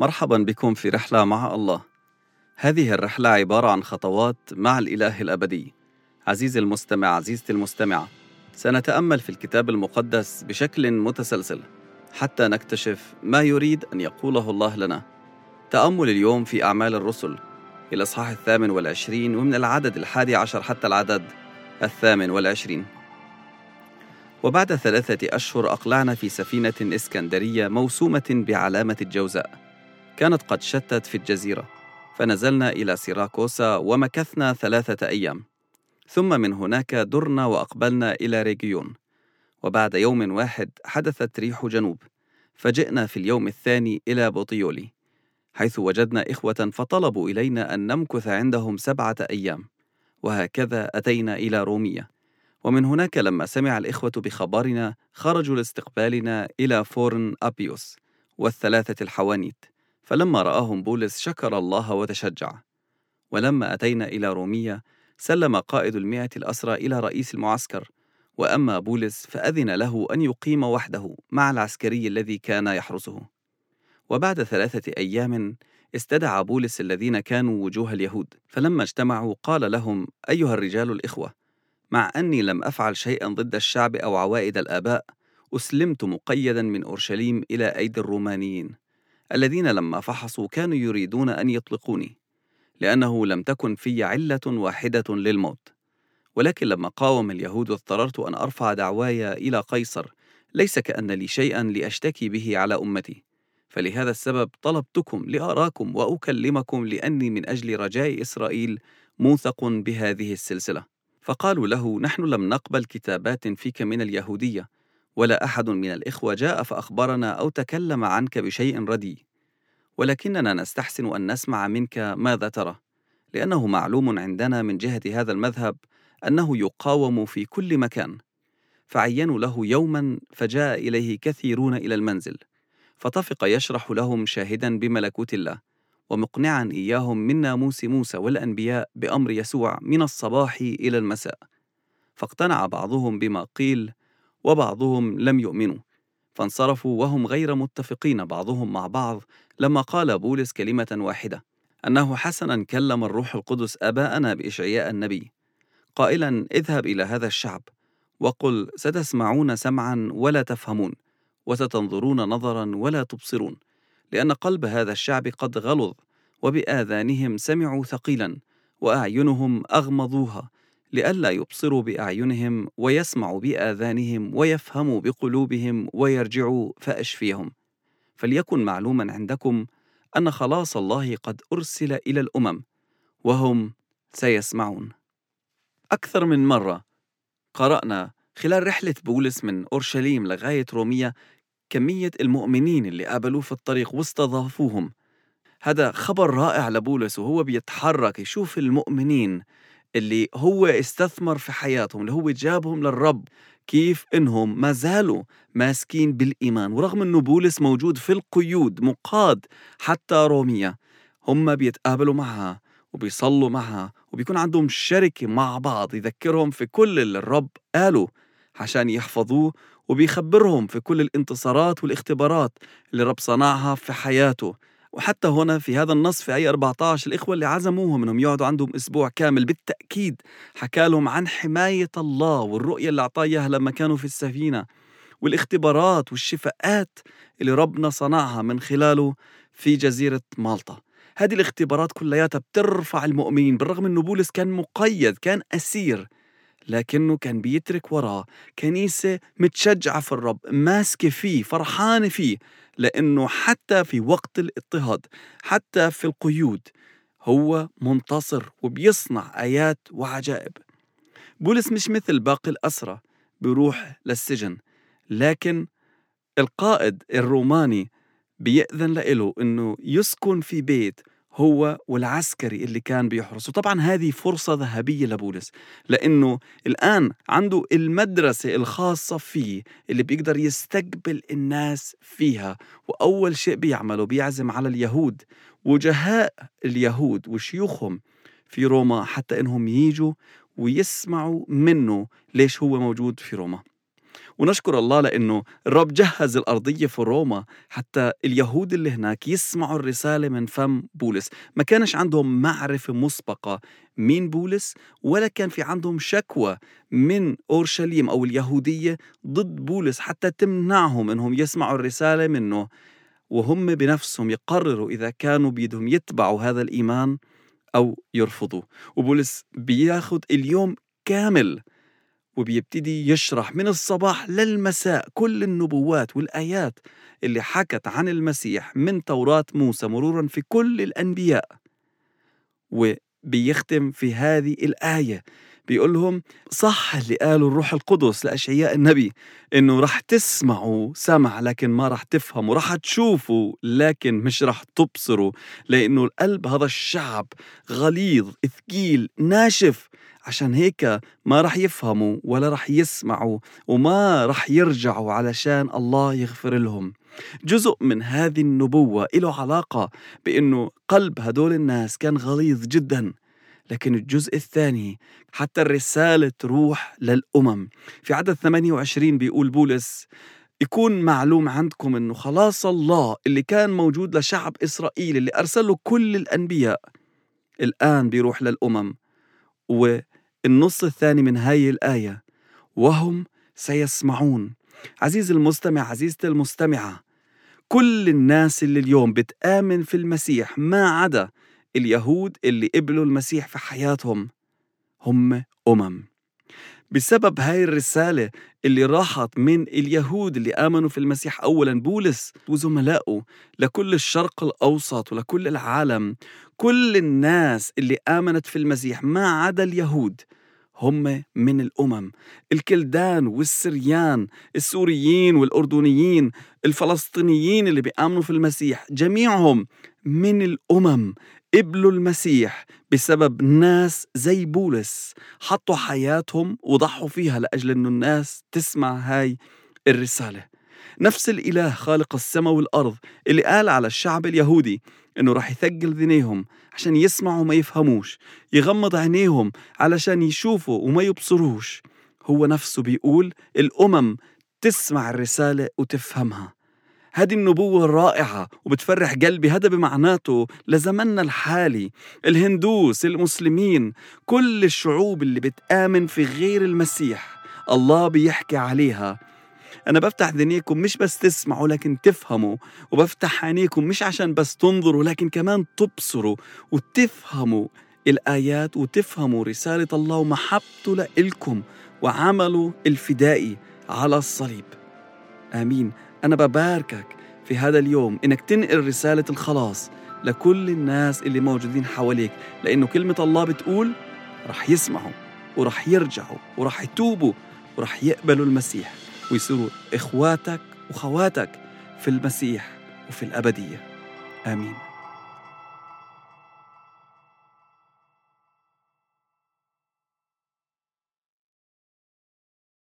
مرحبا بكم في رحلة مع الله. هذه الرحلة عبارة عن خطوات مع الإله الأبدي. عزيزي المستمع، عزيزتي المستمعة، سنتأمل في الكتاب المقدس بشكل متسلسل حتى نكتشف ما يريد أن يقوله الله لنا. تأمل اليوم في أعمال الرسل الإصحاح الثامن والعشرين ومن العدد الحادي عشر حتى العدد الثامن والعشرين. وبعد ثلاثة أشهر أقلعنا في سفينة إسكندرية موسومة بعلامة الجوزاء كانت قد شتت في الجزيرة فنزلنا إلى سيراكوسا ومكثنا ثلاثة أيام. ثم من هناك درنا وأقبلنا إلى ريجيون. وبعد يوم واحد حدثت ريح جنوب فجئنا في اليوم الثاني إلى بوطيولي حيث وجدنا إخوة فطلبوا إلينا أن نمكث عندهم سبعة أيام. وهكذا أتينا إلى رومية. ومن هناك لما سمع الإخوة بخبرنا خرجوا لاستقبالنا إلى فورن أبيوس والثلاثة الحوانيت. فلما رآهم بولس شكر الله وتشجع. ولما أتينا إلى رومية سلم قائد المئة الأسرى إلى رئيس المعسكر. وأما بولس فأذن له أن يقيم وحده مع العسكري الذي كان يحرسه. وبعد ثلاثة أيام استدعى بولس الذين كانوا وجوه اليهود. فلما اجتمعوا قال لهم أيها الرجال الإخوة مع أني لم أفعل شيئا ضد الشعب أو عوائد الآباء أسلمت مقيدا من أورشليم إلى أيدي الرومانيين. الذين لما فحصوا كانوا يريدون أن يطلقوني لأنه لم تكن في علة واحدة للموت. ولكن لما قاوم اليهود اضطررت أن أرفع دعواي إلى قيصر ليس كأن لي شيئا لأشتكي به على أمتي. فلهذا السبب طلبتكم لأراكم وأكلمكم لأني من أجل رجاء إسرائيل موثق بهذه السلسلة. فقالوا له نحن لم نقبل كتابات فيك من اليهودية ولا أحد من الإخوة جاء فأخبرنا أو تكلم عنك بشيء ردي ولكننا نستحسن أن نسمع منك ماذا ترى لأنه معلوم عندنا من جهة هذا المذهب أنه يقاوم في كل مكان. فعينوا له يوما فجاء إليه كثيرون إلى المنزل فطفق يشرح لهم شاهدا بملكوت الله ومقنعا إياهم من ناموس موسى والأنبياء بأمر يسوع من الصباح إلى المساء. فاقتنع بعضهم بما قيل وبعضهم لم يؤمنوا. فانصرفوا وهم غير متفقين بعضهم مع بعض لما قال بولس كلمة واحدة أنه حسنا كلم الروح القدس آباءنا بإشعياء النبي. قائلا اذهب إلى هذا الشعب وقل ستسمعون سمعا ولا تفهمون وستنظرون نظرا ولا تبصرون لأن قلب هذا الشعب قد غلظ وبآذانهم سمعوا ثقيلا وأعينهم أغمضوها لئلا يبصروا بأعينهم ويسمعوا بآذانهم ويفهموا بقلوبهم ويرجعوا فأشفيهم. فليكن معلوما عندكم أن خلاص الله قد أرسل إلى الأمم وهم سيسمعون. أكثر من مرة قرأنا خلال رحلة بولس من أورشليم لغاية رومية كمية المؤمنين اللي قابلوه في الطريق واستضافوهم. هذا خبر رائع لبولس وهو بيتحرك يشوف المؤمنين اللي هو استثمر في حياتهم اللي هو جابهم للرب كيف إنهم ما زالوا ماسكين بالإيمان. ورغم إنه بولس موجود في القيود مقاد حتى روميا هم بيتقابلوا معها وبيصلوا معها وبيكون عندهم شركة مع بعض يذكرهم في كل اللي الرب قاله عشان يحفظوه وبيخبرهم في كل الانتصارات والاختبارات اللي الرب صنعها في حياته. وحتى هنا في هذا النص في آية 14 الإخوة اللي عزموهم أنهم يقعدوا عندهم أسبوع كامل بالتأكيد حكى لهم عن حماية الله والرؤية اللي أعطاه إياها لما كانوا في السفينة والاختبارات والشفاءات اللي ربنا صنعها من خلاله في جزيرة مالطا. هذه الاختبارات كلياتها بترفع المؤمنين بالرغم أنه بولس كان مقيد كان أسير. لكنه كان بيترك وراه كنيسة متشجعة في الرب ماسكة فيه فرحانة فيه لأنه حتى في وقت الاضطهاد حتى في القيود هو منتصر وبيصنع آيات وعجائب. بولس مش مثل باقي الأسرى بيروح للسجن لكن القائد الروماني بيأذن له إنه يسكن في بيت هو والعسكري اللي كان بيحرسه طبعا هذه فرصة ذهبية لبولس لأنه الآن عنده المدرسة الخاصة فيه اللي بيقدر يستقبل الناس فيها. وأول شيء بيعمله بيعزم على اليهود. وجهاء اليهود وشيوخهم في روما حتى إنهم ييجوا ويسمعوا منه ليش هو موجود في روما. ونشكر الله لأنه الرب جهز الأرضية في روما حتى اليهود اللي هناك يسمعوا الرسالة من فم بولس. ما كانش عندهم معرفة مسبقة مين بولس ولا كان في عندهم شكوى من أورشليم أو اليهودية ضد بولس حتى تمنعهم أنهم يسمعوا الرسالة منه. وهم بنفسهم يقرروا إذا كانوا بيدهم يتبعوا هذا الإيمان أو يرفضوا وبولس بياخد اليوم كامل وبيبتدي يشرح من الصباح للمساء كل النبوات والآيات اللي حكت عن المسيح من توراة موسى مرورا في كل الأنبياء. وبيختم في هذه الآية بيقول لهم صح اللي قاله الروح القدس لأشعياء النبي إنه رح تسمعوا سمع لكن ما رح تفهموا رح تشوفوا لكن مش رح تبصروا لأنه القلب هذا الشعب غليظ ثقيل ناشف عشان هيك ما رح يفهموا ولا رح يسمعوا وما رح يرجعوا علشان الله يغفر لهم. جزء من هذه النبوة له علاقة بأنه قلب هدول الناس كان غليظ جدا. لكن الجزء الثاني حتى الرسالة تروح للأمم. في عدد 28 بيقول بولس يكون معلوم عندكم إنه خلاص الله اللي كان موجود لشعب إسرائيل اللي ارسل له كل الأنبياء الآن بيروح للأمم. والنص الثاني من هاي الآية وهم سيسمعون. عزيزي المستمع عزيزتي المستمعة كل الناس اللي اليوم بتآمن في المسيح ما عدا اليهود اللي قبلوا المسيح في حياتهم هم أمم. بسبب هاي الرسالة اللي راحت من اليهود اللي آمنوا في المسيح. أولا بولس وزملائه لكل الشرق الأوسط ولكل العالم. كل الناس اللي آمنت في المسيح ما عدا اليهود هم من الأمم. الكلدان والسريان السوريين والأردنيين الفلسطينيين اللي بيآمنوا في المسيح جميعهم من الأمم. قبلوا المسيح بسبب ناس زي بولس حطوا حياتهم وضحوا فيها لأجل أنه الناس تسمع هاي الرسالة. نفس الإله خالق السماء والأرض اللي قال على الشعب اليهودي إنه رح يثقل ذنيهم عشان يسمعوا وما يفهموش يغمض عينيهم علشان يشوفوا وما يبصروش. هو نفسه بيقول الأمم تسمع الرسالة وتفهمها. هذه النبوة الرائعة وبتفرح قلبي. هذا بمعناته لزمننا الحالي الهندوس المسلمين كل الشعوب اللي بتآمن في غير المسيح. الله بيحكي عليها. أنا بفتح ذنيكم مش بس تسمعوا لكن تفهموا وبفتح عينيكم مش عشان بس تنظروا لكن كمان تبصروا وتفهموا الآيات وتفهموا رسالة الله ومحبته لإلكم وعمله الفدائي على الصليب. آمين. أنا بباركك في هذا اليوم إنك تنقل رسالة الخلاص لكل الناس اللي موجودين حواليك لأنه كلمة الله بتقول رح يسمعوا ورح يرجعوا ورح يتوبوا ورح يقبلوا المسيح ويصيروا إخواتك وخواتك في المسيح وفي الأبدية. آمين.